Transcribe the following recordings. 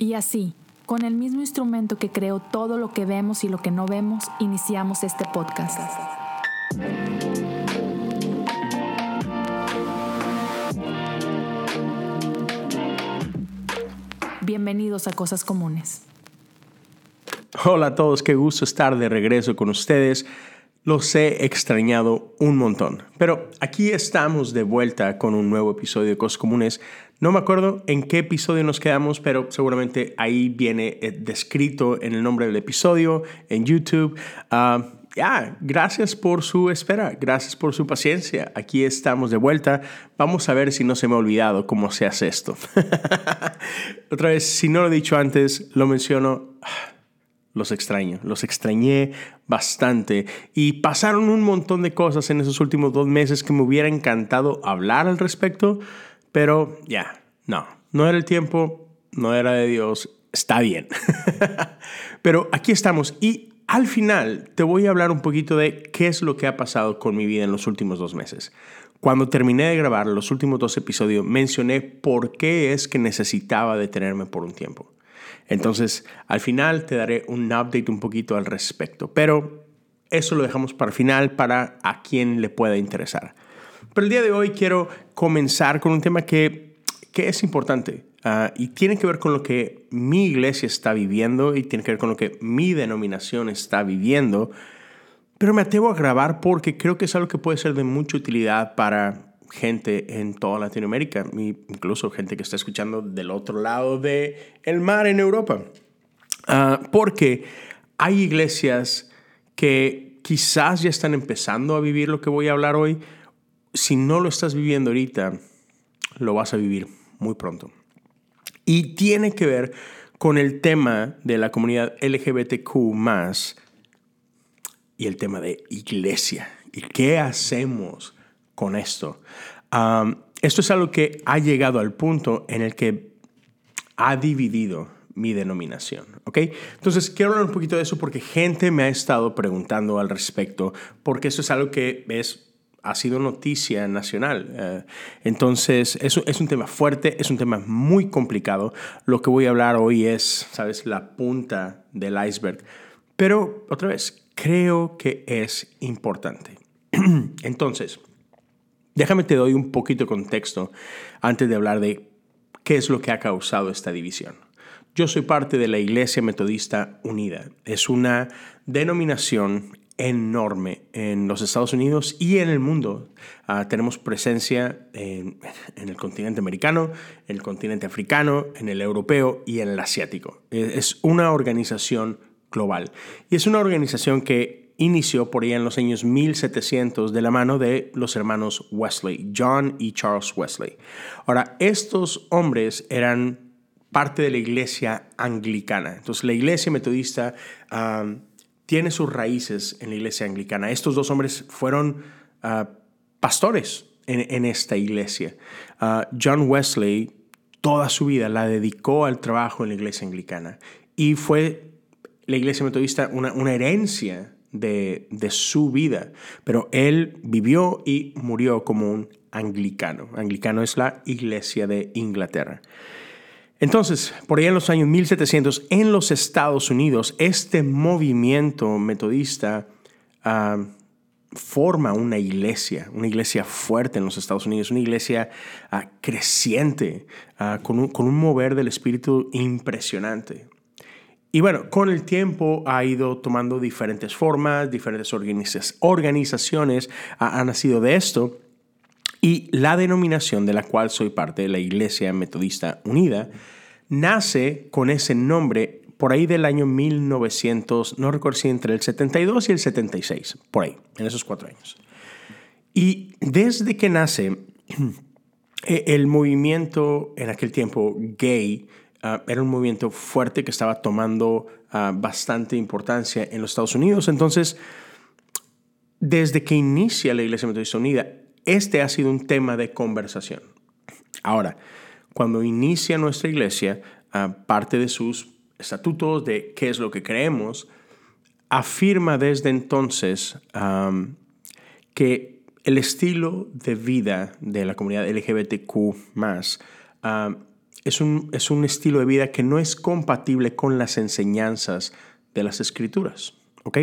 Y así, con el mismo instrumento que creó todo lo que vemos y lo que no vemos, iniciamos este podcast. Bienvenidos a Cosas Comunes. Hola a todos, qué gusto estar de regreso con ustedes. Los he extrañado un montón, pero aquí estamos de vuelta con un nuevo episodio de Cosas Comunes. No me acuerdo en qué episodio nos quedamos, pero seguramente ahí viene eh, descrito en el nombre del episodio, en YouTube. Ah, ya, gracias por su espera, gracias por su paciencia. Aquí estamos de vuelta. Vamos a ver si no se me ha olvidado cómo se hace esto. Otra vez, si no lo he dicho antes, lo menciono los extraño, los extrañé bastante y pasaron un montón de cosas en esos últimos dos meses que me hubiera encantado hablar al respecto, pero ya, no, no era el tiempo, no era de Dios, está bien. pero aquí estamos y al final te voy a hablar un poquito de qué es lo que ha pasado con mi vida en los últimos dos meses. Cuando terminé de grabar los últimos dos episodios, mencioné por qué es que necesitaba detenerme por un tiempo. Entonces, al final te daré un update un poquito al respecto, pero eso lo dejamos para el final para a quien le pueda interesar. Pero el día de hoy quiero comenzar con un tema que, que es importante ah, y tiene que ver con lo que mi iglesia está viviendo y tiene que ver con lo que mi denominación está viviendo. Pero me atrevo a grabar porque creo que es algo que puede ser de mucha utilidad para gente en toda Latinoamérica, incluso gente que está escuchando del otro lado del el mar en Europa. Ah, porque hay iglesias que quizás ya están empezando a vivir lo que voy a hablar hoy. Si no lo estás viviendo ahorita, lo vas a vivir muy pronto. Y tiene que ver con el tema de la comunidad LGBTQ y el tema de iglesia. ¿Y qué hacemos? con esto. esto es algo que ha llegado al punto en el que ha dividido mi denominación, ¿ok? Entonces quiero hablar un poquito de eso porque gente me ha estado preguntando al respecto, porque eso es algo que es, ha sido noticia nacional. Eh, entonces eso es un tema fuerte, es un tema muy complicado. Lo que voy a hablar hoy es, ¿sabes?, la punta del iceberg. Pero otra vez, creo que es importante. Entonces, Déjame te doy un poquito de contexto antes de hablar de qué es lo que ha causado esta división. Yo soy parte de la Iglesia Metodista Unida. Es una denominación enorme en los Estados Unidos y en el mundo. Ah, tenemos presencia en, el continente americano, en el continente africano, en el europeo y en el asiático. Es una organización global. Y es una organización que inició por ahí en los años 1700 de la mano de los hermanos Wesley, John y Charles Wesley. Ahora, estos hombres eran parte de la iglesia anglicana. Entonces, la iglesia metodista tiene sus raíces en la iglesia anglicana. Estos dos hombres fueron ah, pastores en, esta iglesia. Ah, John Wesley toda su vida la dedicó al trabajo en la iglesia anglicana y fue la iglesia metodista una, una herencia de, su vida, pero él vivió y murió como un anglicano. Anglicano es la iglesia de Inglaterra. Entonces, por ahí en los años 1700, en los Estados Unidos, este movimiento metodista ah, forma una iglesia, una iglesia fuerte en los Estados Unidos, una iglesia ah, creciente, ah, con, un, con un mover del espíritu impresionante. Y bueno, con el tiempo ha ido tomando diferentes formas, diferentes organizaciones han nacido de esto. Y la denominación de la cual soy parte, la Iglesia Metodista Unida, nace con ese nombre por ahí del año 1900, no recuerdo si entre el 72 y el 76, por ahí, en esos cuatro años. Y desde que nace, e-, el movimiento en aquel tiempo gay Ah, era un movimiento fuerte que estaba tomando ah, bastante importancia en los Estados Unidos. Entonces, desde que inicia la Iglesia Metodista Unida, este ha sido un tema de conversación. Ahora, cuando inicia nuestra iglesia, ah, parte de sus estatutos, de qué es lo que creemos, afirma desde entonces que el estilo de vida de la comunidad LGBTQ es un, es un estilo de vida que no es compatible con las enseñanzas de las escrituras. ¿Ok?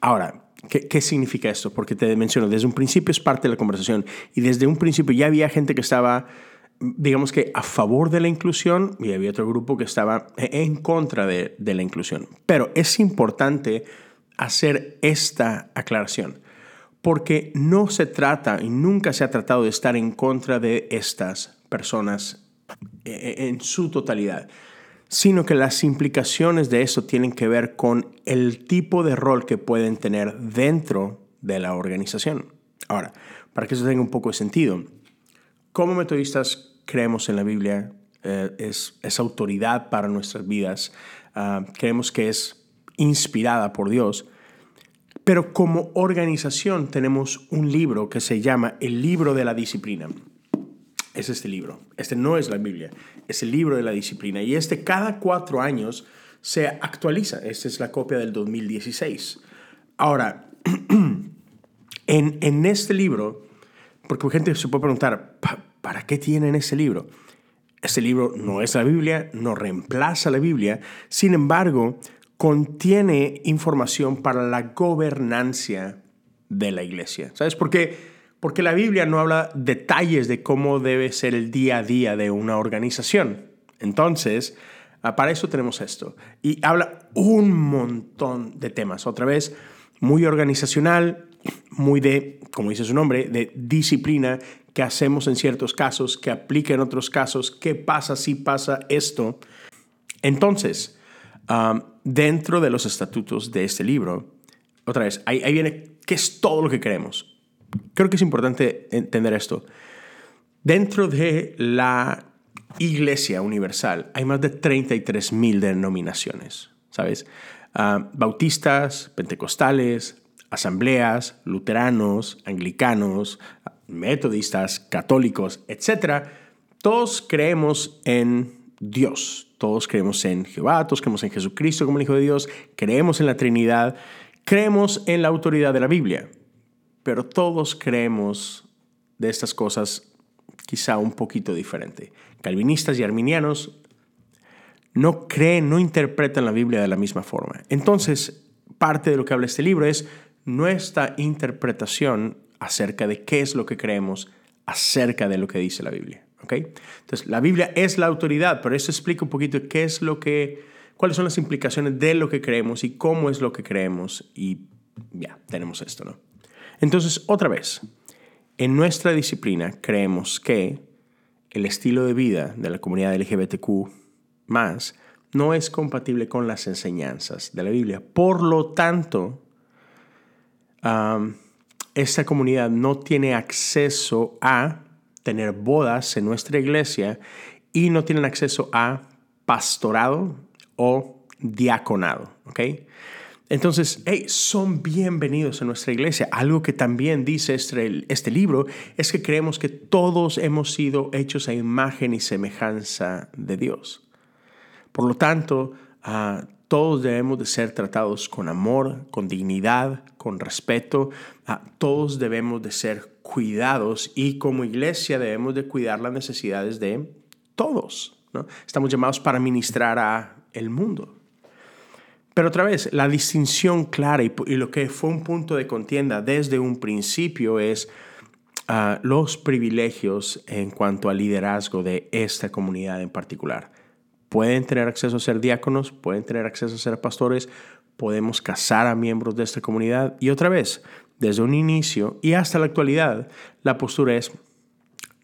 Ahora, ¿qué, ¿qué, significa esto? Porque te menciono, desde un principio es parte de la conversación y desde un principio ya había gente que estaba, digamos que a favor de la inclusión y había otro grupo que estaba en contra de, de la inclusión. Pero es importante hacer esta aclaración porque no se trata y nunca se ha tratado de estar en contra de estas personas eh, en su totalidad, sino que las implicaciones de eso tienen que ver con el tipo de rol que pueden tener dentro de la organización. Ahora, para que eso tenga un poco de sentido, como metodistas creemos en la Biblia, eh, es, es, autoridad para nuestras vidas, uh, creemos que es inspirada por Dios, pero como organización tenemos un libro que se llama el libro de la disciplina es este libro. Este no es la Biblia, es el libro de la disciplina. Y este cada cuatro años se actualiza. Esta es la copia del 2016. Ahora, en, en este libro, porque gente se puede preguntar, ¿para qué tienen ese libro? Este libro no es la Biblia, no reemplaza la Biblia, sin embargo, contiene información para la gobernancia de la iglesia. ¿Sabes por qué? Porque la Biblia no habla detalles de cómo debe ser el día a día de una organización. Entonces, ah, para eso tenemos esto. Y habla un montón de temas. Otra vez, muy organizacional, muy de, como dice su nombre, de disciplina que hacemos en ciertos casos, que aplica en otros casos, qué pasa si pasa esto. Entonces, ah, dentro de los estatutos de este libro, otra vez, ahí, ahí viene qué es todo lo que queremos creo que es importante entender esto. Dentro de la Iglesia Universal hay más de 33 mil denominaciones, ¿sabes? Uh, bautistas, pentecostales, asambleas, luteranos, anglicanos, metodistas, católicos, etc. Todos creemos en Dios, todos creemos en Jehová, todos creemos en Jesucristo como el Hijo de Dios, creemos en la Trinidad, creemos en la autoridad de la Biblia pero todos creemos de estas cosas quizá un poquito diferente. Calvinistas y arminianos no creen, no interpretan la Biblia de la misma forma. Entonces, parte de lo que habla este libro es nuestra interpretación acerca de qué es lo que creemos acerca de lo que dice la Biblia. ¿okay? Entonces, la Biblia es la autoridad, pero eso explica un poquito qué es lo que, cuáles son las implicaciones de lo que creemos y cómo es lo que creemos. Y ya, tenemos esto, ¿no? Entonces, otra vez, en nuestra disciplina creemos que el estilo de vida de la comunidad LGBTQ más no es compatible con las enseñanzas de la Biblia. Por lo tanto, esta comunidad no tiene acceso a tener bodas en nuestra iglesia y no tienen acceso a pastorado o diaconado. ¿okay? Entonces, hey, son bienvenidos a nuestra iglesia. Algo que también dice este, este, libro es que creemos que todos hemos sido hechos a imagen y semejanza de Dios. Por lo tanto, uh, todos debemos de ser tratados con amor, con dignidad, con respeto. Uh, todos debemos de ser cuidados y como iglesia debemos de cuidar las necesidades de todos. ¿no? Estamos llamados para ministrar a el mundo. Pero otra vez, la distinción clara y, lo que fue un punto de contienda desde un principio es ah, los privilegios en cuanto al liderazgo de esta comunidad en particular. Pueden tener acceso a ser diáconos, pueden tener acceso a ser pastores, podemos casar a miembros de esta comunidad. Y otra vez, desde un inicio y hasta la actualidad, la postura es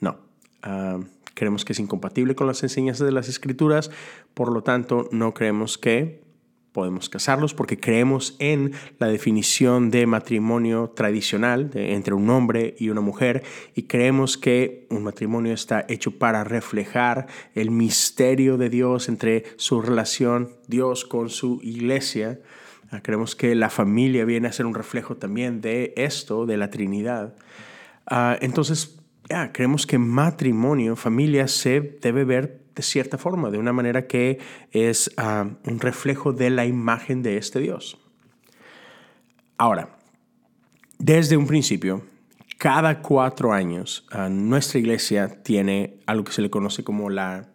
no. Ah, creemos que es incompatible con las enseñanzas de las escrituras, por lo tanto no creemos que podemos casarlos porque creemos en la definición de matrimonio tradicional entre un hombre y una mujer y creemos que un matrimonio está hecho para reflejar el misterio de Dios entre su relación Dios con su iglesia. Ah, creemos que la familia viene a ser un reflejo también de esto, de la Trinidad. Ah, entonces, creemos que matrimonio, familia, se debe ver de cierta forma, de una manera que es ah, un reflejo de la imagen de este Dios. Ahora, desde un principio, cada cuatro años, ah, nuestra iglesia tiene algo que se le conoce como la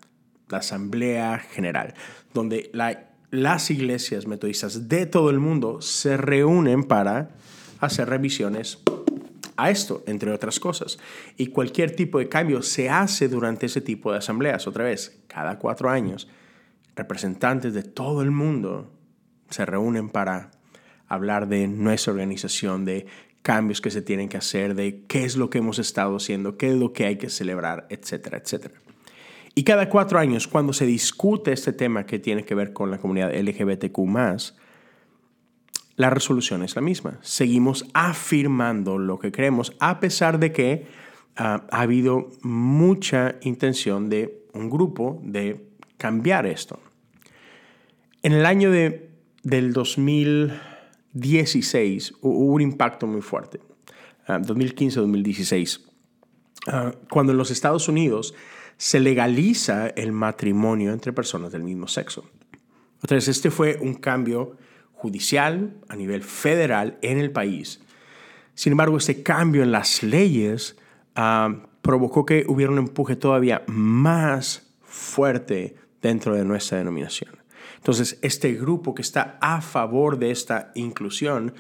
la Asamblea General, donde las iglesias metodistas de todo el mundo se reúnen para hacer revisiones a esto, entre otras cosas. Y cualquier tipo de cambio se hace durante ese tipo de asambleas. Otra vez, cada cuatro años, representantes de todo el mundo se reúnen para hablar de nuestra organización, de cambios que se tienen que hacer, de qué es lo que hemos estado haciendo, qué es lo que hay que celebrar, etcétera, etcétera. Y cada cuatro años, cuando se discute este tema que tiene que ver con la comunidad LGBTQ, la resolución es la misma. Seguimos afirmando lo que creemos, a pesar de que ah, ha habido mucha intención de un grupo de cambiar esto. En el año de, del 2016 hubo un impacto muy fuerte, 2015-2016, ah, ah, cuando en los Estados Unidos se legaliza el matrimonio entre personas del mismo sexo. Entonces, este fue un cambio judicial a nivel federal en el país. Sin embargo, este cambio en las leyes ah, provocó que hubiera un empuje todavía más fuerte dentro de nuestra denominación. Entonces, este grupo que está a favor de esta inclusión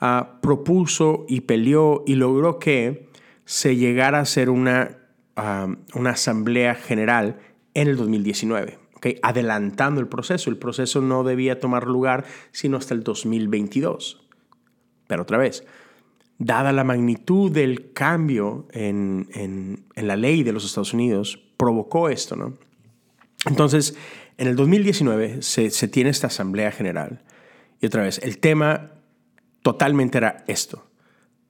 ah, propuso y peleó y logró que se llegara a ser una, ah, una asamblea general en el 2019 adelantando el proceso. El proceso no debía tomar lugar sino hasta el 2022. Pero otra vez, dada la magnitud del cambio en, la ley de los Estados Unidos, provocó esto, ¿no? Entonces, en el 2019 se, se tiene esta Asamblea General y otra vez, el tema totalmente era esto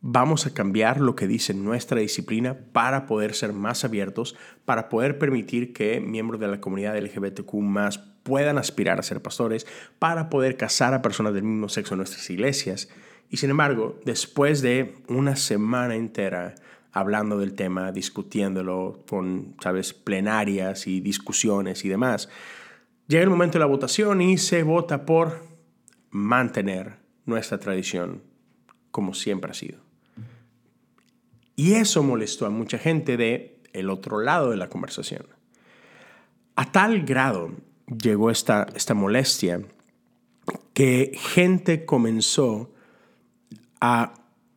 vamos a cambiar lo que dice nuestra disciplina para poder ser más abiertos, para poder permitir que miembros de la comunidad LGBTQ más puedan aspirar a ser pastores, para poder casar a personas del mismo sexo en nuestras iglesias. Y sin embargo, después de una semana entera hablando del tema, discutiéndolo con, sabes, plenarias y discusiones y demás, llega el momento de la votación y se vota por mantener nuestra tradición como siempre ha sido. Y eso molestó a mucha gente de el otro lado de la conversación. A tal grado llegó esta, esta molestia que gente comenzó a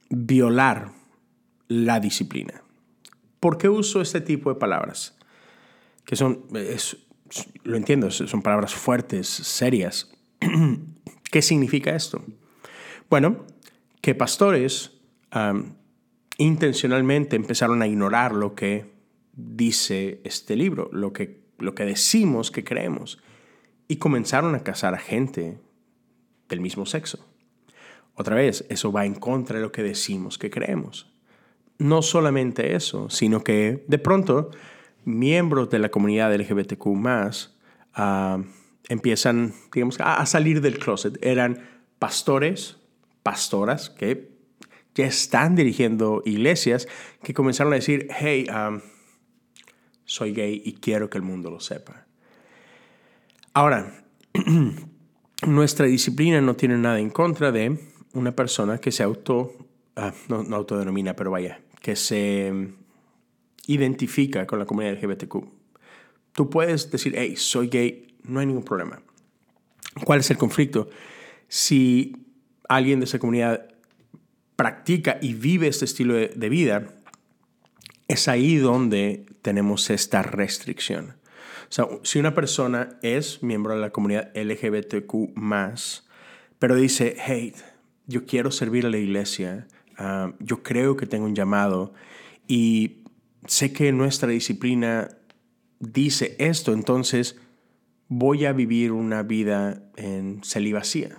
violar la disciplina. ¿Por qué uso este tipo de palabras? Que son, lo entiendo, son palabras fuertes, serias. ¿Qué significa esto? Bueno, que pastores intencionalmente empezaron a ignorar lo que dice este libro, lo que, lo que decimos que creemos, y comenzaron a casar a gente del mismo sexo. Otra vez, eso va en contra de lo que decimos que creemos. No solamente eso, sino que de pronto miembros de la comunidad LGBTQ más ah, empiezan, digamos, a salir del closet. Eran pastores, pastoras, que ya están dirigiendo iglesias que comenzaron a decir, hey, um, soy gay y quiero que el mundo lo sepa. Ahora, nuestra disciplina no tiene nada en contra de una persona que se auto, no, no, autodenomina, pero vaya, que se identifica con la comunidad LGBTQ. Tú puedes decir, hey, soy gay, no hay ningún problema. ¿Cuál es el conflicto? Si alguien de esa comunidad practica y vive este estilo de, vida, es ahí donde tenemos esta restricción. O sea, si una persona es miembro de la comunidad LGBTQ, pero dice, hey, yo quiero servir a la iglesia, ah, yo creo que tengo un llamado y sé que nuestra disciplina dice esto, entonces voy a vivir una vida en celibacía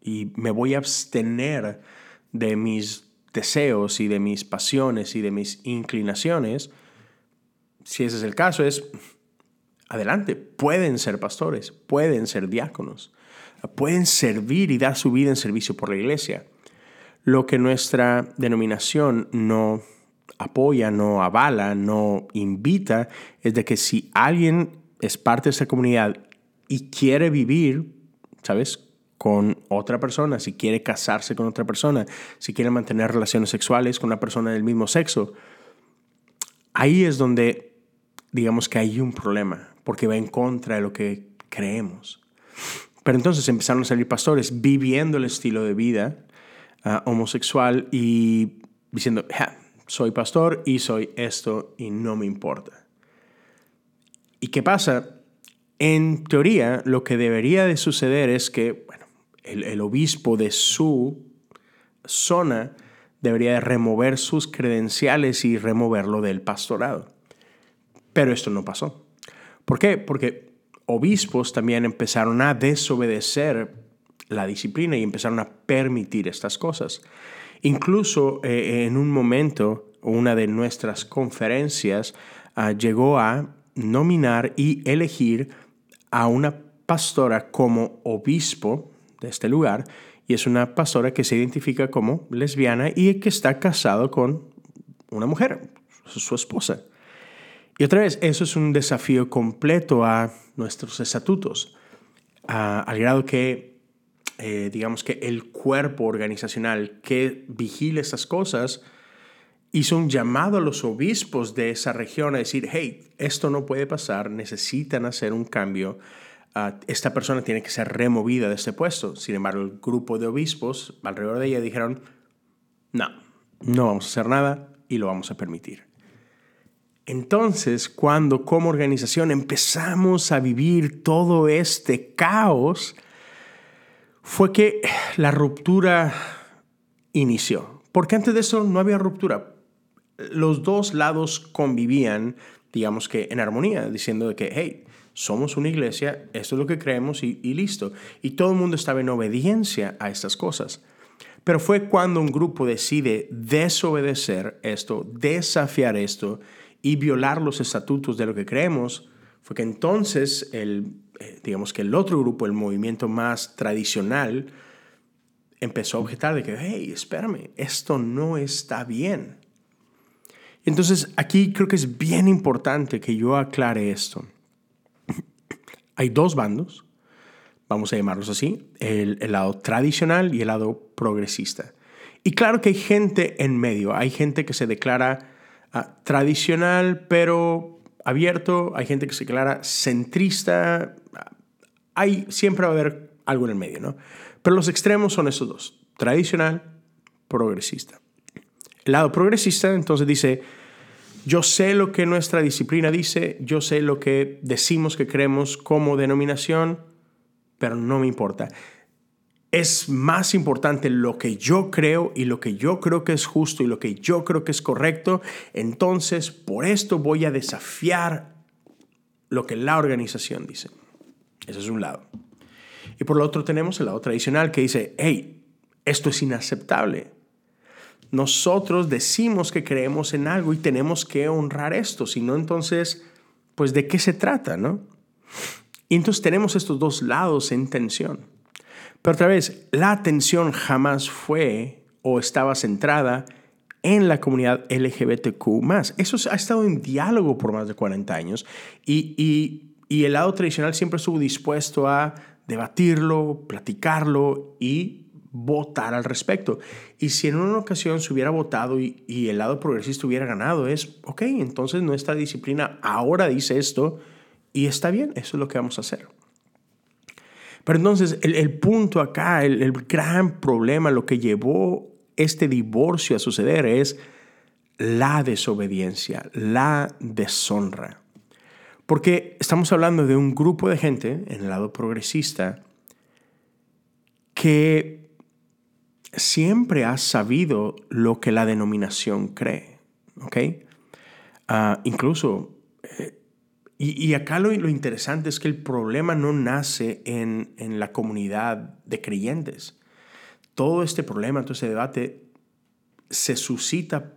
y me voy a abstener de mis deseos y de mis pasiones y de mis inclinaciones, si ese es el caso, es adelante, pueden ser pastores, pueden ser diáconos, pueden servir y dar su vida en servicio por la iglesia. Lo que nuestra denominación no apoya, no avala, no invita, es de que si alguien es parte de esa comunidad y quiere vivir, ¿sabes? Con otra persona, si quiere casarse con otra persona, si quiere mantener relaciones sexuales con una persona del mismo sexo, ahí es donde digamos que hay un problema, porque va en contra de lo que creemos. Pero entonces empezaron a salir pastores viviendo el estilo de vida ah, homosexual y diciendo, soy pastor y soy esto y no me importa. ¿Y qué pasa? En teoría, lo que debería de suceder es que el, obispo de su zona debería de remover sus credenciales y removerlo del pastorado. Pero esto no pasó. ¿Por qué? Porque obispos también empezaron a desobedecer la disciplina y empezaron a permitir estas cosas. Incluso eh, en un momento, una de nuestras conferencias ah, llegó a nominar y elegir a una pastora como obispo de este lugar y es una pastora que se identifica como lesbiana y que está casado con una mujer, su esposa. Y otra vez, eso es un desafío completo a nuestros estatutos, al grado que, eh, digamos que el cuerpo organizacional que vigila esas cosas hizo un llamado a los obispos de esa región a decir, hey, esto no puede pasar, necesitan hacer un cambio, esta persona tiene que ser removida de este puesto. Sin embargo, el grupo de obispos alrededor de ella dijeron, no, no vamos a hacer nada y lo vamos a permitir. Entonces, cuando como organización empezamos a vivir todo este caos, fue que la ruptura inició. Porque antes de eso no había ruptura los dos lados convivían, digamos que en armonía, diciendo que, hey, somos una iglesia, esto es lo que creemos y, listo. Y todo el mundo estaba en obediencia a estas cosas. Pero fue cuando un grupo decide desobedecer esto, desafiar esto y violar los estatutos de lo que creemos, fue que entonces el, eh, digamos que el otro grupo, el movimiento más tradicional, empezó a objetar de que, hey, espérame, esto no está bien. Entonces, aquí creo que es bien importante que yo aclare esto. Hay dos bandos, vamos a llamarlos así, el, lado tradicional y el lado progresista. Y claro que hay gente en medio, hay gente que se declara ah, tradicional pero abierto, hay gente que se declara centrista, hay, siempre va a haber algo en el medio, ¿no? Pero los extremos son esos dos, tradicional, progresista. El lado progresista entonces dice, yo sé lo que nuestra disciplina dice, yo sé lo que decimos que creemos como denominación, pero no me importa. Es más importante lo que yo creo y lo que yo creo que es justo y lo que yo creo que es correcto. Entonces, por esto voy a desafiar lo que la organización dice. Ese es un lado. Y por lo otro tenemos el lado tradicional que dice, hey, esto es inaceptable nosotros decimos que creemos en algo y tenemos que honrar esto, si no, entonces, pues de qué se trata, ¿no? Y entonces tenemos estos dos lados en tensión. Pero otra vez, la atención jamás fue o estaba centrada en la comunidad LGBTQ. Eso ha estado en diálogo por más de 40 años y, y, y el lado tradicional siempre estuvo dispuesto a debatirlo, platicarlo y votar al respecto. Y si en una ocasión se hubiera votado y, el lado progresista hubiera ganado, es, ok, entonces nuestra disciplina ahora dice esto y está bien, eso es lo que vamos a hacer. Pero entonces el, punto acá, el, el gran problema, lo que llevó este divorcio a suceder es la desobediencia, la deshonra. Porque estamos hablando de un grupo de gente en el lado progresista que siempre has sabido lo que la denominación cree, ¿ok? Ah, incluso, eh, y, acá lo, lo, interesante es que el problema no nace en, en, la comunidad de creyentes. Todo este problema, todo este debate se suscita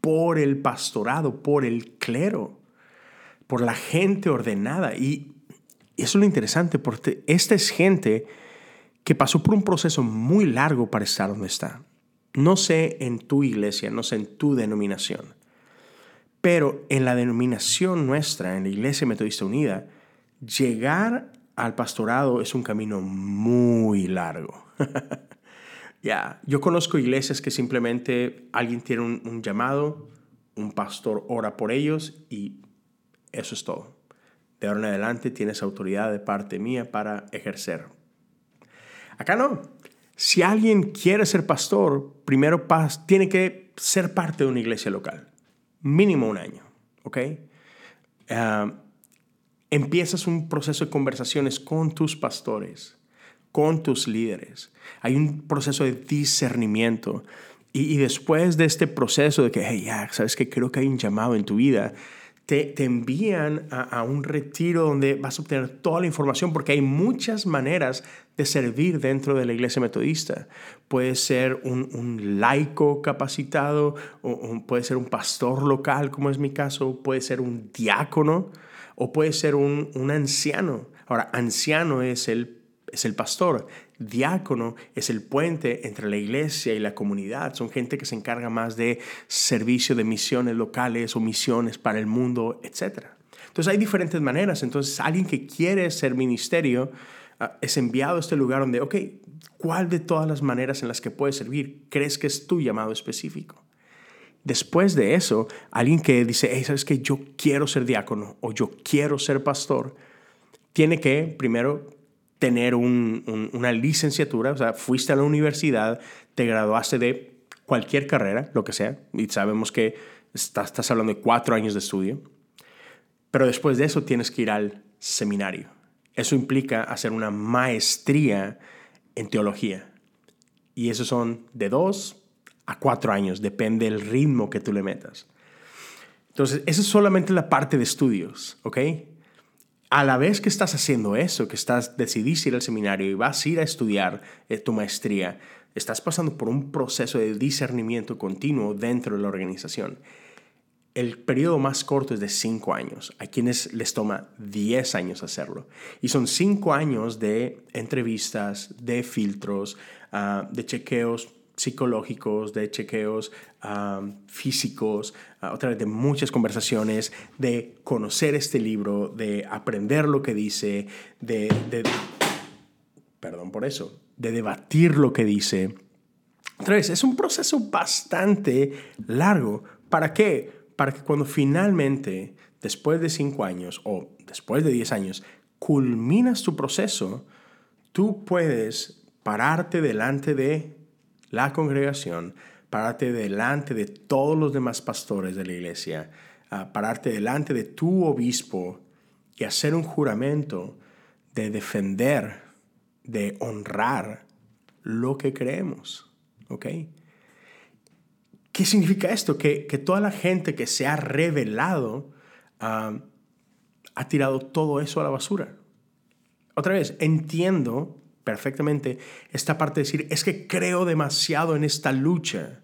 por el pastorado, por el clero, por la gente ordenada. Y eso es lo interesante, porque esta es gente que pasó por un proceso muy largo para estar donde está. No sé en tu iglesia, no sé en tu denominación, pero en la denominación nuestra, en la Iglesia Metodista Unida, llegar al pastorado es un camino muy largo. ya, yo conozco iglesias que simplemente alguien tiene un, llamado, un pastor ora por ellos y eso es todo. De ahora en adelante tienes autoridad de parte mía para ejercer. Acá no. Si alguien quiere ser pastor, primero tiene que ser parte de una iglesia local. Mínimo un año. ¿Ok? Ah, empiezas un proceso de conversaciones con tus pastores, con tus líderes. Hay un proceso de discernimiento. Y, después de este proceso de que, hey, ya, sabes que creo que hay un llamado en tu vida, te, te envían a, un retiro donde vas a obtener toda la información porque hay muchas maneras de servir dentro de la iglesia metodista. Puede ser un, laico capacitado, o, puede ser un pastor local, como es mi caso, puede ser un diácono o puede ser un, un anciano. Ahora, anciano es el, es el pastor, diácono es el puente entre la iglesia y la comunidad. Son gente que se encarga más de servicio de misiones locales o misiones para el mundo, etc. Entonces hay diferentes maneras. Entonces alguien que quiere ser ministerio es enviado a este lugar donde, ok, ¿cuál de todas las maneras en las que puedes servir crees que es tu llamado específico? Después de eso, alguien que dice, hey, ¿sabes que Yo quiero ser diácono o yo quiero ser pastor, tiene que primero tener una licenciatura, o sea, fuiste a la universidad, te graduaste de cualquier carrera, lo que sea, y sabemos que estás, estás hablando de cuatro años de estudio, pero después de eso tienes que ir al seminario. Eso implica hacer una maestría en teología. Y eso son de dos a cuatro años, depende del ritmo que tú le metas. Entonces, esa es solamente la parte de estudios, ¿ok? A la vez que estás haciendo eso, que estás decidís ir al seminario y vas a ir a estudiar eh, tu maestría, estás pasando por un proceso de discernimiento continuo dentro de la organización. El periodo más corto es de cinco años. Hay quienes les toma 10 años hacerlo. Y son cinco años de entrevistas, de filtros, ah, de chequeos psicológicos, de chequeos físicos, a otra vez de muchas conversaciones, de conocer este libro, de aprender lo que dice, de, perdón por eso, de debatir lo que dice. Otra vez, es un proceso bastante largo. ¿Para qué? Para que cuando finalmente, después de cinco años o después de diez años, culminas tu proceso, tú puedes pararte delante de la congregación, pararte delante de todos los demás pastores de la iglesia, pararte delante de tu obispo y hacer un juramento de defender, de honrar lo que creemos. ¿Ok? ¿Qué significa esto? Que, toda la gente que se ha revelado ah, ha tirado todo eso a la basura. Otra vez, entiendo perfectamente esta parte de decir, es que creo demasiado en esta lucha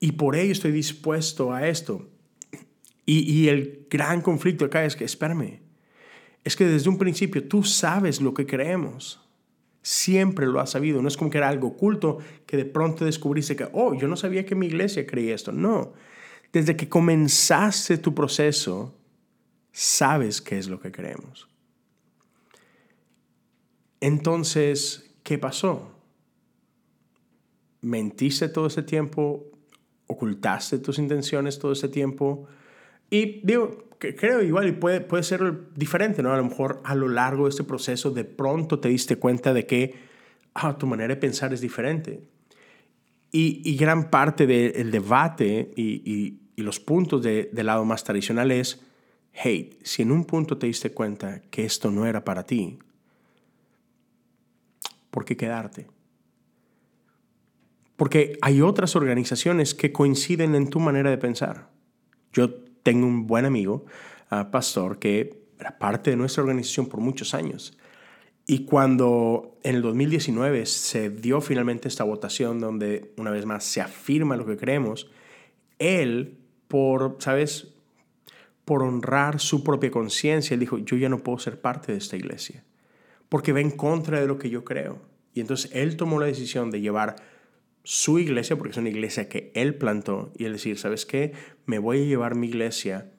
y por ello estoy dispuesto a esto. Y, el gran conflicto acá es que, espérame, es que desde un principio tú sabes lo que creemos. Siempre lo has sabido. No es como que era algo oculto que de pronto descubriste que, oh, yo no sabía que mi iglesia creía esto. No. Desde que comenzaste tu proceso, sabes qué es lo que creemos. Entonces, ¿qué pasó? ¿Mentiste todo ese tiempo? ¿Ocultaste tus intenciones todo ese tiempo? Y digo, que creo igual y puede, puede ser diferente, ¿no? A lo mejor a lo largo de este proceso de pronto te diste cuenta de que ah, tu manera de pensar es diferente. Y, gran parte del debate y, los puntos del lado más tradicional es, hey, si en un punto te diste cuenta que esto no era para ti, ¿por qué quedarte? Porque hay otras organizaciones que coinciden en tu manera de pensar. Yo tengo un buen amigo, uh, pastor, que era parte de nuestra organización por muchos años. Y cuando en el 2019 se dio finalmente esta votación donde una vez más se afirma lo que creemos, él, por, ¿sabes? Por honrar su propia conciencia, él dijo, yo ya no puedo ser parte de esta iglesia porque va en contra de lo que yo creo. Y entonces él tomó la decisión de llevar su iglesia, porque es una iglesia que él plantó, y él decir, ¿sabes qué? Me voy a llevar mi iglesia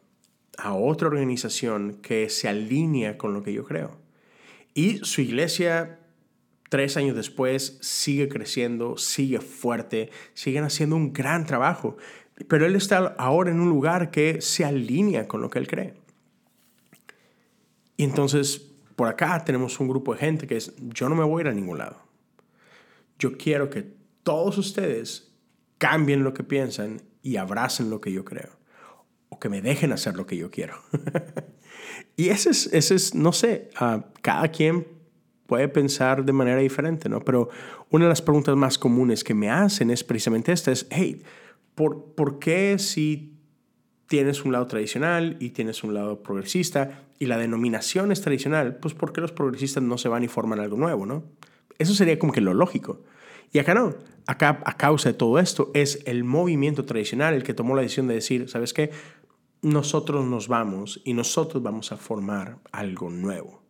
a otra organización que se alinea con lo que yo creo. Y su iglesia, tres años después, sigue creciendo, sigue fuerte, siguen haciendo un gran trabajo. Pero él está ahora en un lugar que se alinea con lo que él cree. Y entonces, por acá tenemos un grupo de gente que es, yo no me voy a ir a ningún lado. Yo quiero que todos ustedes cambien lo que piensan y abracen lo que yo creo. O que me dejen hacer lo que yo quiero. y ese es, ese es no sé, uh, cada quien puede pensar de manera diferente, ¿no? Pero una de las preguntas más comunes que me hacen es precisamente esta, es, hey, ¿por, ¿por qué si tienes un lado tradicional y tienes un lado progresista y la denominación es tradicional, pues ¿por qué los progresistas no se van y forman algo nuevo, no? Eso sería como que lo lógico. Y acá no. Acá, a causa de todo esto, es el movimiento tradicional el que tomó la decisión de decir, ¿sabes qué? Nosotros nos vamos y nosotros vamos a formar algo nuevo.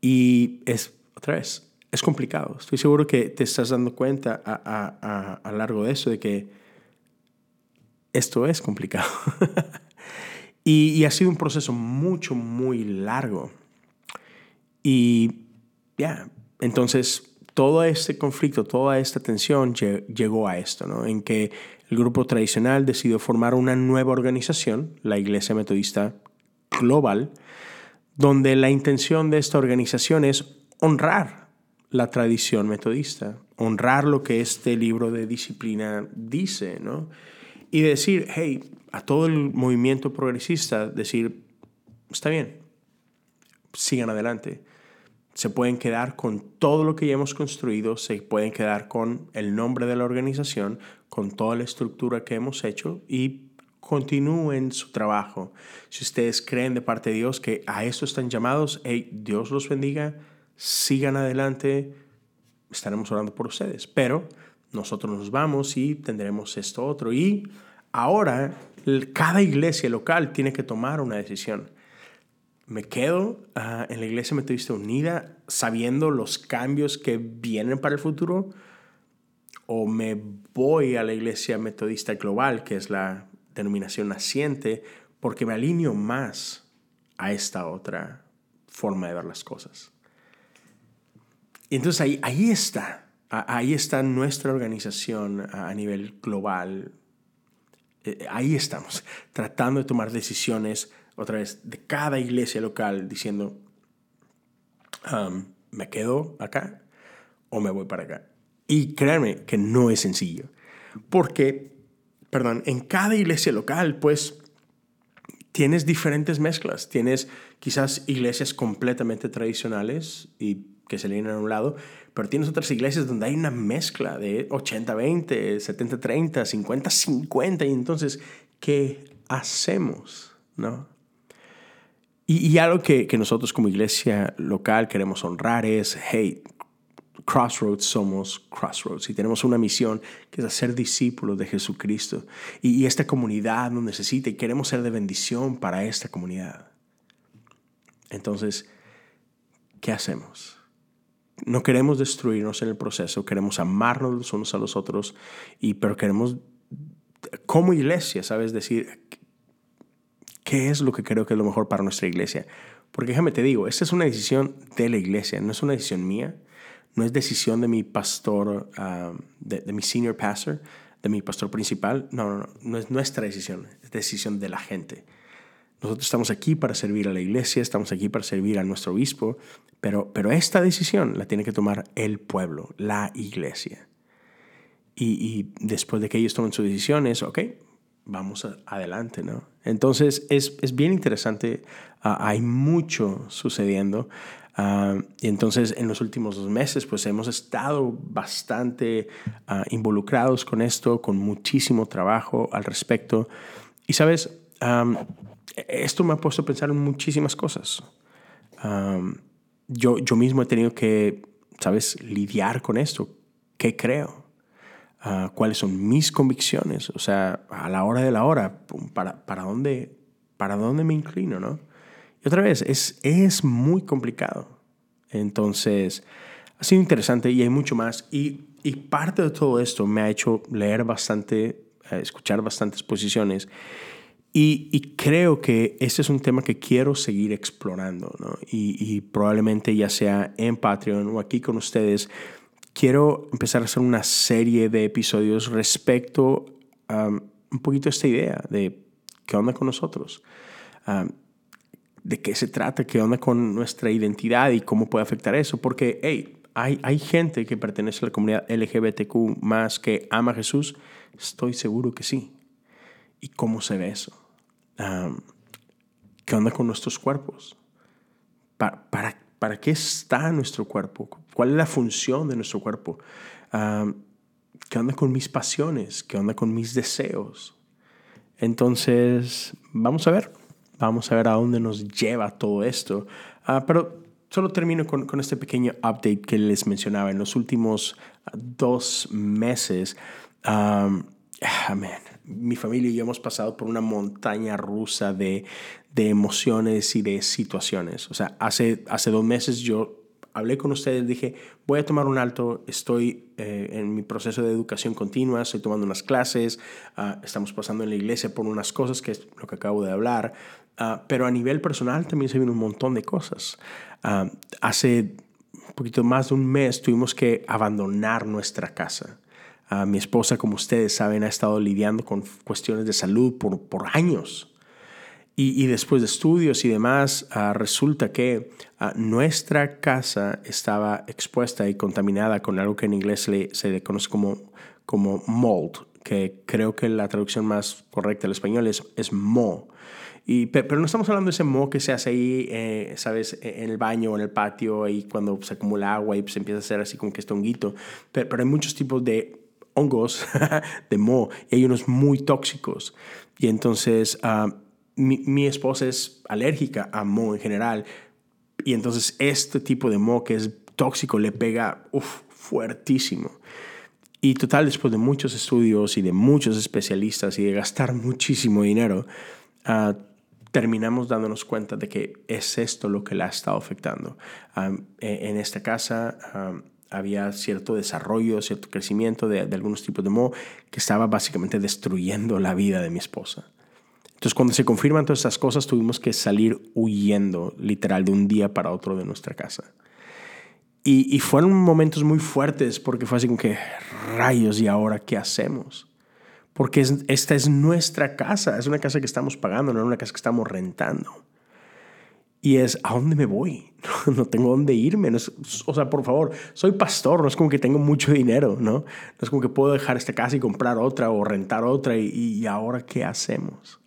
Y es, otra vez, es complicado. Estoy seguro que te estás dando cuenta a, a, a, largo de eso, de que esto es complicado. y, ha sido un proceso mucho, muy largo. Y ya, entonces todo este conflicto, toda esta tensión llegó a esto, ¿no? En que el grupo tradicional decidió formar una nueva organización, la Iglesia Metodista Global, donde la intención de esta organización es honrar la tradición metodista, honrar lo que este libro de disciplina dice, ¿no? Y decir, hey, a todo el movimiento progresista, decir, está bien, sigan adelante. Se pueden quedar con todo lo que ya hemos construido, se pueden quedar con el nombre de la organización, con toda la estructura que hemos hecho y continúen su trabajo. Si ustedes creen de parte de Dios que a esto están llamados, hey, Dios los bendiga, sigan adelante, estaremos orando por ustedes. Pero nosotros nos vamos y tendremos esto otro. Y ahora cada iglesia local tiene que tomar una decisión. ¿Me quedo en la iglesia metodista unida sabiendo los cambios que vienen para el futuro? ¿O me voy a la iglesia metodista global, que es la denominación naciente porque me alineo más a esta otra forma de ver las cosas. Y entonces ahí, ahí está, ahí está nuestra organización a nivel global. Eh, ahí estamos, tratando de tomar decisiones otra vez de cada iglesia local diciendo, um, ¿me quedo acá o me voy para acá? Y créanme que no es sencillo, porque perdón, en cada iglesia local, pues tienes diferentes mezclas. Tienes quizás iglesias completamente tradicionales y que se leen a un lado, pero tienes otras iglesias donde hay una mezcla de 80-20, 70-30, 50-50, y entonces, ¿qué hacemos? ¿No? Y, algo que, que, nosotros como iglesia local queremos honrar es, hey, Crossroads somos Crossroads y tenemos una misión que es hacer discípulos de Jesucristo. Y, esta comunidad nos necesita y queremos ser de bendición para esta comunidad. Entonces, ¿qué hacemos? No queremos destruirnos en el proceso, queremos amarnos los unos a los otros, y, pero queremos, como iglesia, ¿sabes? Decir, ¿qué es lo que creo que es lo mejor para nuestra iglesia? Porque déjame te digo, esta es una decisión de la iglesia, no es una decisión mía no es decisión de mi pastor, ah, de, mi senior pastor, de mi pastor principal. No, no, no, no es nuestra decisión, es decisión de la gente. Nosotros estamos aquí para servir a la iglesia, estamos aquí para servir a nuestro obispo, pero, pero esta decisión la tiene que tomar el pueblo, la iglesia. Y, después de que ellos tomen sus decisiones, ok, vamos adelante, ¿no? Entonces es, es bien interesante, ah, hay mucho sucediendo. Ah, y entonces en los últimos dos meses pues hemos estado bastante uh, involucrados con esto, con muchísimo trabajo al respecto. Y sabes, um, esto me ha puesto a pensar en muchísimas cosas. Yo, yo mismo he tenido que, sabes, lidiar con esto. ¿Qué creo? Uh, ¿Cuáles son mis convicciones? O sea, a la hora de la hora, ¿para, para, dónde, para dónde me inclino? ¿no? Y otra vez, es, es muy complicado. Entonces, ha sido interesante y hay mucho más. Y, y parte de todo esto me ha hecho leer bastante, eh, escuchar bastantes posiciones. Y, y, creo que este es un tema que quiero seguir explorando, ¿no? y, y, probablemente ya sea en Patreon o aquí con ustedes, quiero empezar a hacer una serie de episodios respecto a um, un poquito esta idea de qué onda con nosotros. Um, de qué se trata, qué onda con nuestra identidad y cómo puede afectar eso. Porque, hey, hay, hay gente que pertenece a la comunidad LGBTQ más que ama a Jesús. Estoy seguro que sí. ¿Y cómo se ve eso? ¿Qué onda con nuestros cuerpos? ¿Para, para, para qué está nuestro cuerpo? ¿Cuál es la función de nuestro cuerpo? ¿Qué onda con mis pasiones? ¿Qué onda con mis deseos? Entonces, vamos a ver. Vamos a ver a dónde nos lleva todo esto. Ah, pero solo termino con, este pequeño update que les mencionaba. En los últimos dos meses, mi familia y yo hemos pasado por una montaña rusa de, de emociones y de situaciones. O sea, hace, hace dos meses yo hablé con ustedes, dije, voy a tomar un alto, estoy eh, en mi proceso de educación continua, estoy tomando unas clases, uh, estamos pasando en la iglesia por unas cosas, que es lo que acabo de hablar, uh, pero a nivel personal también se viene un montón de cosas. Uh, hace un poquito más de un mes tuvimos que abandonar nuestra casa. Mi esposa, como ustedes saben, ha estado lidiando con cuestiones de salud por, por años. Y, después de estudios y demás, ah, resulta que ah, nuestra casa estaba expuesta y contaminada con algo que en inglés se le conoce como, como mold, que creo que la traducción más correcta al español es, es mo. Y, pero no estamos hablando de ese mo que se hace ahí, eh, ¿sabes? E, en el baño o en el patio, ahí cuando se acumula agua y se empieza a hacer así como que este honguito. Pero, pero hay muchos tipos de hongos de mo y hay unos muy tóxicos. Y entonces uh, mi, esposa es alérgica a moho en general y entonces este tipo de moho que es tóxico le pega fuertísimo. Y total, después de muchos estudios y de muchos especialistas y de gastar muchísimo dinero, ah, terminamos dándonos cuenta de que es esto lo que la ha estado afectando. E, en esta casa había cierto desarrollo, cierto crecimiento de, de algunos tipos de moho que estaba básicamente destruyendo la vida de mi esposa. Entonces, cuando se confirman todas esas cosas, tuvimos que salir huyendo, literal, de un día para otro de nuestra casa. Y, fueron momentos muy fuertes porque fue así como que, rayos, ¿y ahora qué hacemos? Porque esta es nuestra casa, es una casa que estamos pagando, no es una casa que estamos rentando. Y es, ¿a dónde me voy? No, tengo dónde irme. o sea, por favor, soy pastor, no es como que tengo mucho dinero, ¿no? No es como que puedo dejar esta casa y comprar otra o rentar otra y, y ahora qué hacemos.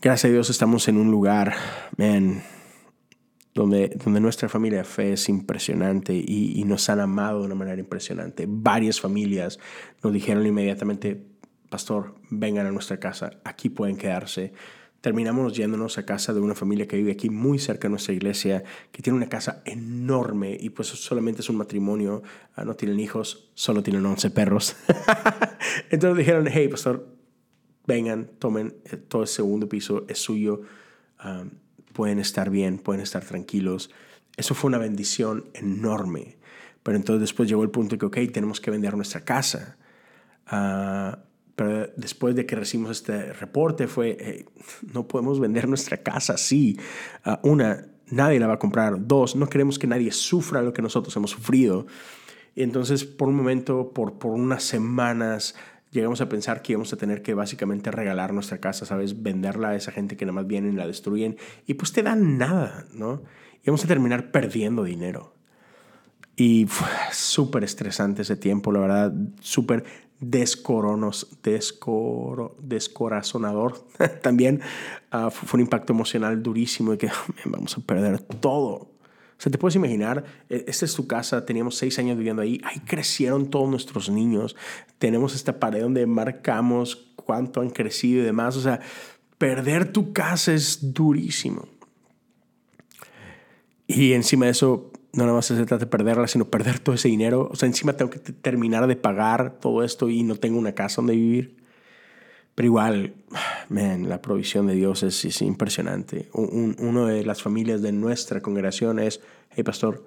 Gracias a Dios estamos en un lugar, donde, donde nuestra familia de fe es impresionante y, nos han amado de una manera impresionante. Varias familias nos dijeron inmediatamente, pastor, vengan a nuestra casa, aquí pueden quedarse. Terminamos yéndonos a casa de una familia que vive aquí muy cerca de nuestra iglesia, que tiene una casa enorme y pues solamente es un matrimonio, ah, no tienen hijos, solo tienen 11 perros. Entonces dijeron, hey, pastor, vengan, tomen eh, todo el segundo piso, es suyo, pueden estar bien, pueden estar tranquilos. Eso fue una bendición enorme. Pero entonces después llegó el punto de que, ok, tenemos que vender nuestra casa. Ah, pero después de que recibimos este reporte fue, no podemos vender nuestra casa así. Ah, una, nadie la va a comprar. Dos, no queremos que nadie sufra lo que nosotros hemos sufrido. Y entonces por un momento, por, por unas semanas, llegamos a pensar que íbamos a tener que básicamente regalar nuestra casa, ¿sabes? Venderla a esa gente que nada más viene y la destruyen y pues te dan nada, ¿no? Y vamos a terminar perdiendo dinero. Y súper estresante ese tiempo, la verdad, súper descoronos, descoro, descorazonador. También ah, fue un impacto emocional durísimo de que vamos a perder todo. O sea, te puedes imaginar, e, esta es tu casa, teníamos seis años viviendo ahí, ahí crecieron todos nuestros niños, tenemos esta pared donde marcamos cuánto han crecido y demás. O sea, perder tu casa es durísimo. Y encima de eso, no nada más se trata de perderla, sino perder todo ese dinero. O sea, encima tengo que terminar de pagar todo esto y no tengo una casa donde vivir. Pero igual, man, la provisión de Dios es, es impresionante. Un, uno de las familias de nuestra congregación es, hey pastor,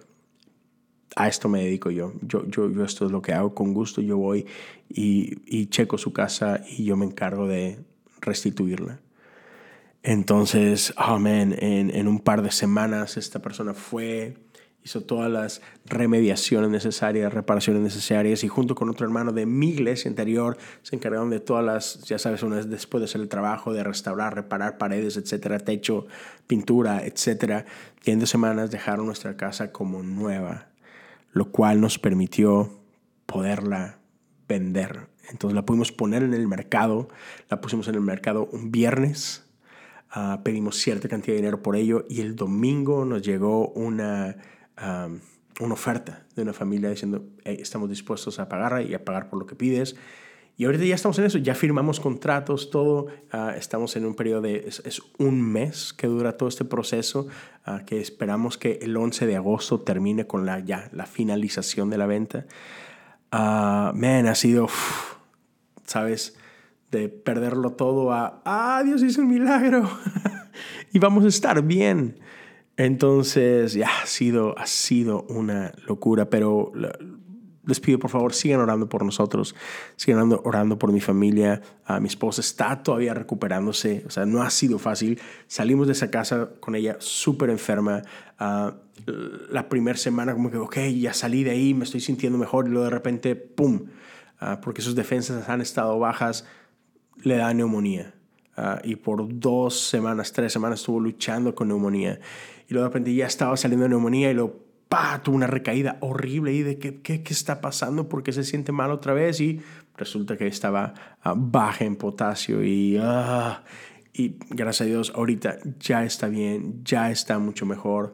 a esto me dedico yo. Yo, yo, yo esto es lo que hago con gusto. Yo voy y, checo su casa y yo me encargo de restituirla. Entonces, oh en, en un par de semanas esta persona fue hizo todas las remediaciones necesarias, reparaciones necesarias y junto con otro hermano de mi iglesia anterior se encargaron de todas las, ya sabes, una vez después de hacer el trabajo de restaurar, reparar paredes, etcétera, techo, pintura, etcétera. Y en dos semanas dejaron nuestra casa como nueva, lo cual nos permitió poderla vender. Entonces la pudimos poner en el mercado, la pusimos en el mercado un viernes, uh, pedimos cierta cantidad de dinero por ello y el domingo nos llegó una una oferta de una familia diciendo, estamos dispuestos a pagar y a pagar por lo que pides. Y ahorita ya estamos en eso, ya firmamos contratos, todo, ah, estamos en un periodo de, es, un mes que dura todo este proceso, uh, que esperamos que el 11 de agosto termine con la, ya, la finalización de la venta. Uh, man, ha sido, ¿sabes? De perderlo todo a, ah, Dios hizo un milagro y vamos a estar bien. Entonces, ya ha sido, ha sido una locura, pero les pido por favor sigan orando por nosotros, sigan orando, por mi familia. Uh, mi esposa está todavía recuperándose, o sea, no ha sido fácil. Salimos de esa casa con ella súper enferma. Uh, la primera semana como que, ok, ya salí de ahí, me estoy sintiendo mejor y luego de repente, ¡pum! Uh, porque sus defensas han estado bajas, le da neumonía. Y por dos semanas, tres semanas estuvo luchando con neumonía y luego de repente ya estaba saliendo de neumonía y luego ¡pah! tuvo una recaída horrible y de qué, qué, qué está pasando, por qué se siente mal otra vez y resulta que estaba ah, baja en potasio y, ah, y gracias a Dios ahorita ya está bien, ya está mucho mejor.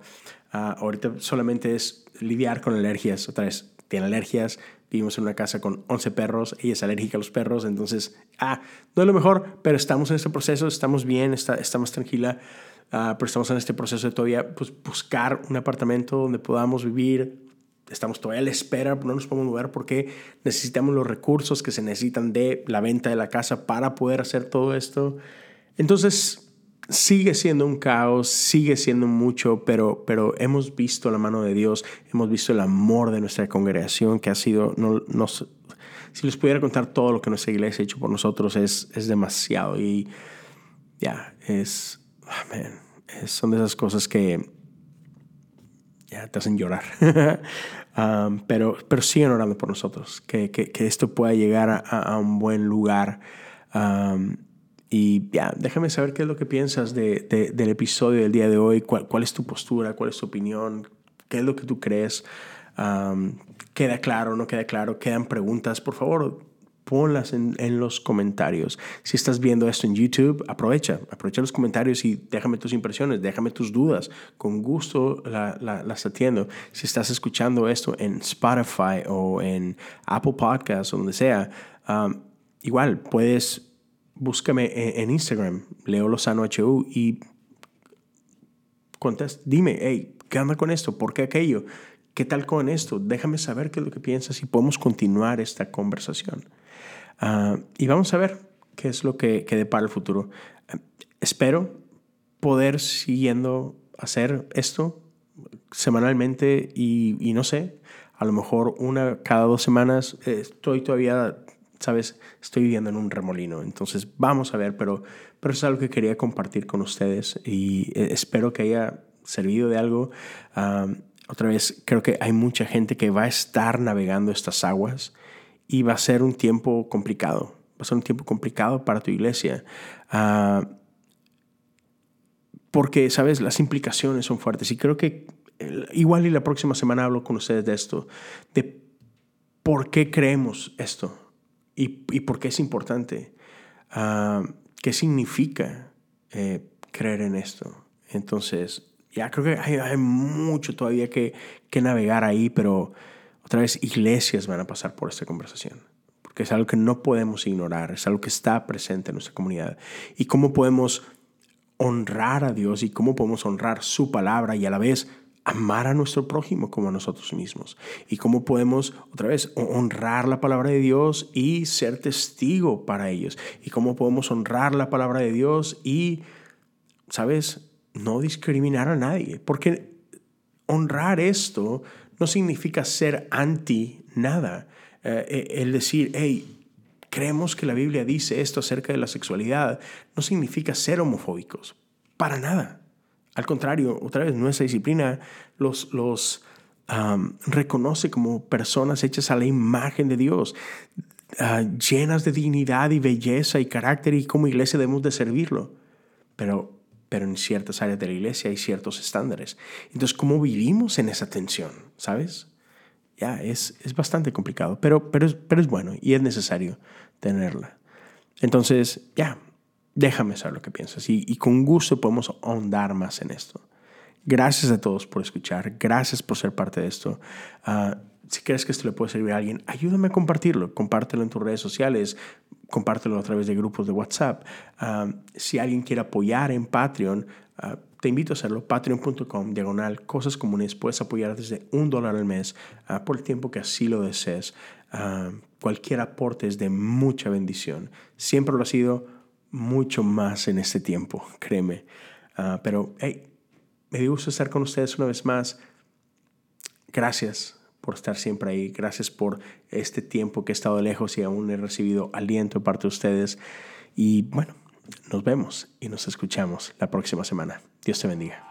Ahorita solamente es lidiar con alergias, otra vez, tiene alergias, vivimos en una casa con 11 perros, ella es alérgica a los perros, entonces, ah, no es lo mejor, pero estamos en este proceso, estamos bien, está, estamos tranquila. Ah, pero estamos en este proceso de todavía pues, buscar un apartamento donde podamos vivir. Estamos todavía a la espera, no nos podemos mover porque necesitamos los recursos que se necesitan de la venta de la casa para poder hacer todo esto. Entonces, sigue siendo un caos, sigue siendo mucho, pero, pero hemos visto la mano de Dios, hemos visto el amor de nuestra congregación que ha sido, no, nos, si les pudiera contar todo lo que nuestra iglesia ha hecho por nosotros, es, es demasiado y ya, es, amén son de esas cosas que ya te hacen llorar. Um, pero, pero siguen orando por nosotros, que, que, que esto pueda llegar a, a un buen lugar. Um, y ya, déjame saber qué es lo que piensas de, de, del episodio del día de hoy, cuál, cuál, es tu postura, cuál es tu opinión, qué es lo que tú crees. ¿Queda claro, no queda claro? ¿Quedan preguntas? Por favor, ponlas en, en, los comentarios. Si estás viendo esto en YouTube, aprovecha, aprovecha los comentarios y déjame tus impresiones, déjame tus dudas. Con gusto la, la, las atiendo. Si estás escuchando esto en Spotify o en Apple Podcasts o donde sea, igual puedes, búscame en, Instagram, Leo Lozano HU y contest, dime, hey, ¿qué anda con esto? ¿Por qué aquello? ¿Qué tal con esto? Déjame saber qué es lo que piensas y podemos continuar esta conversación. Ah, y vamos a ver qué es lo que, que depara el futuro. espero poder siguiendo hacer esto semanalmente y, y, no sé, a lo mejor una cada dos semanas. estoy todavía, sabes, estoy viviendo en un remolino. Entonces vamos a ver, pero, pero es algo que quería compartir con ustedes y eh, espero que haya servido de algo. Ah, otra vez, creo que hay mucha gente que va a estar navegando estas aguas y va a ser un tiempo complicado. Va a ser un tiempo complicado para tu iglesia. Uh, porque, sabes, las implicaciones son fuertes. Y creo que igual y la próxima semana hablo con ustedes de esto, de por qué creemos esto y, y por qué es importante. Uh, ¿Qué significa eh, creer en esto? Entonces, ya creo que hay, hay mucho todavía que, que navegar ahí, pero otra vez iglesias van a pasar por esta conversación, porque es algo que no podemos ignorar, es algo que está presente en nuestra comunidad. Y cómo podemos honrar a Dios y cómo podemos honrar su palabra y a la vez amar a nuestro prójimo como a nosotros mismos. Y cómo podemos, otra vez, honrar la palabra de Dios y ser testigo para ellos. Y cómo podemos honrar la palabra de Dios y, ¿sabes? No discriminar a nadie. Porque honrar esto no significa ser anti nada. Eh, eh, el decir, hey, creemos que la Biblia dice esto acerca de la sexualidad, no significa ser homofóbicos. Para nada. Al contrario, otra vez, nuestra disciplina, los, reconoce como personas hechas a la imagen de Dios, ah, llenas de dignidad y belleza y carácter y como iglesia debemos de servirlo. Pero, pero en ciertas áreas de la iglesia hay ciertos estándares. Entonces, ¿cómo vivimos en esa tensión? ¿Sabes? Ya, es, es bastante complicado, pero, pero, es, pero es bueno y es necesario tenerla. Entonces, ya, déjame saber lo que piensas y, con gusto podemos ahondar más en esto. Gracias a todos por escuchar, gracias por ser parte de esto. Ah, si crees que esto le puede servir a alguien, ayúdame a compartirlo. Compártelo en tus redes sociales, compártelo a través de grupos de WhatsApp. Ah, si alguien quiere apoyar en Patreon, ah, te invito a hacerlo. Patreon.com, diagonal, cosas comunes. Puedes apoyar desde un dólar al mes por el tiempo que así lo desees. cualquier aporte es de mucha bendición. Siempre lo ha sido mucho más en este tiempo, créeme. pero, hey, me dio gusto estar con ustedes una vez más. Gracias por estar siempre ahí. Gracias por este tiempo que he estado lejos y aún he recibido aliento de parte de ustedes. Y bueno, nos vemos y nos escuchamos la próxima semana. Dios te bendiga.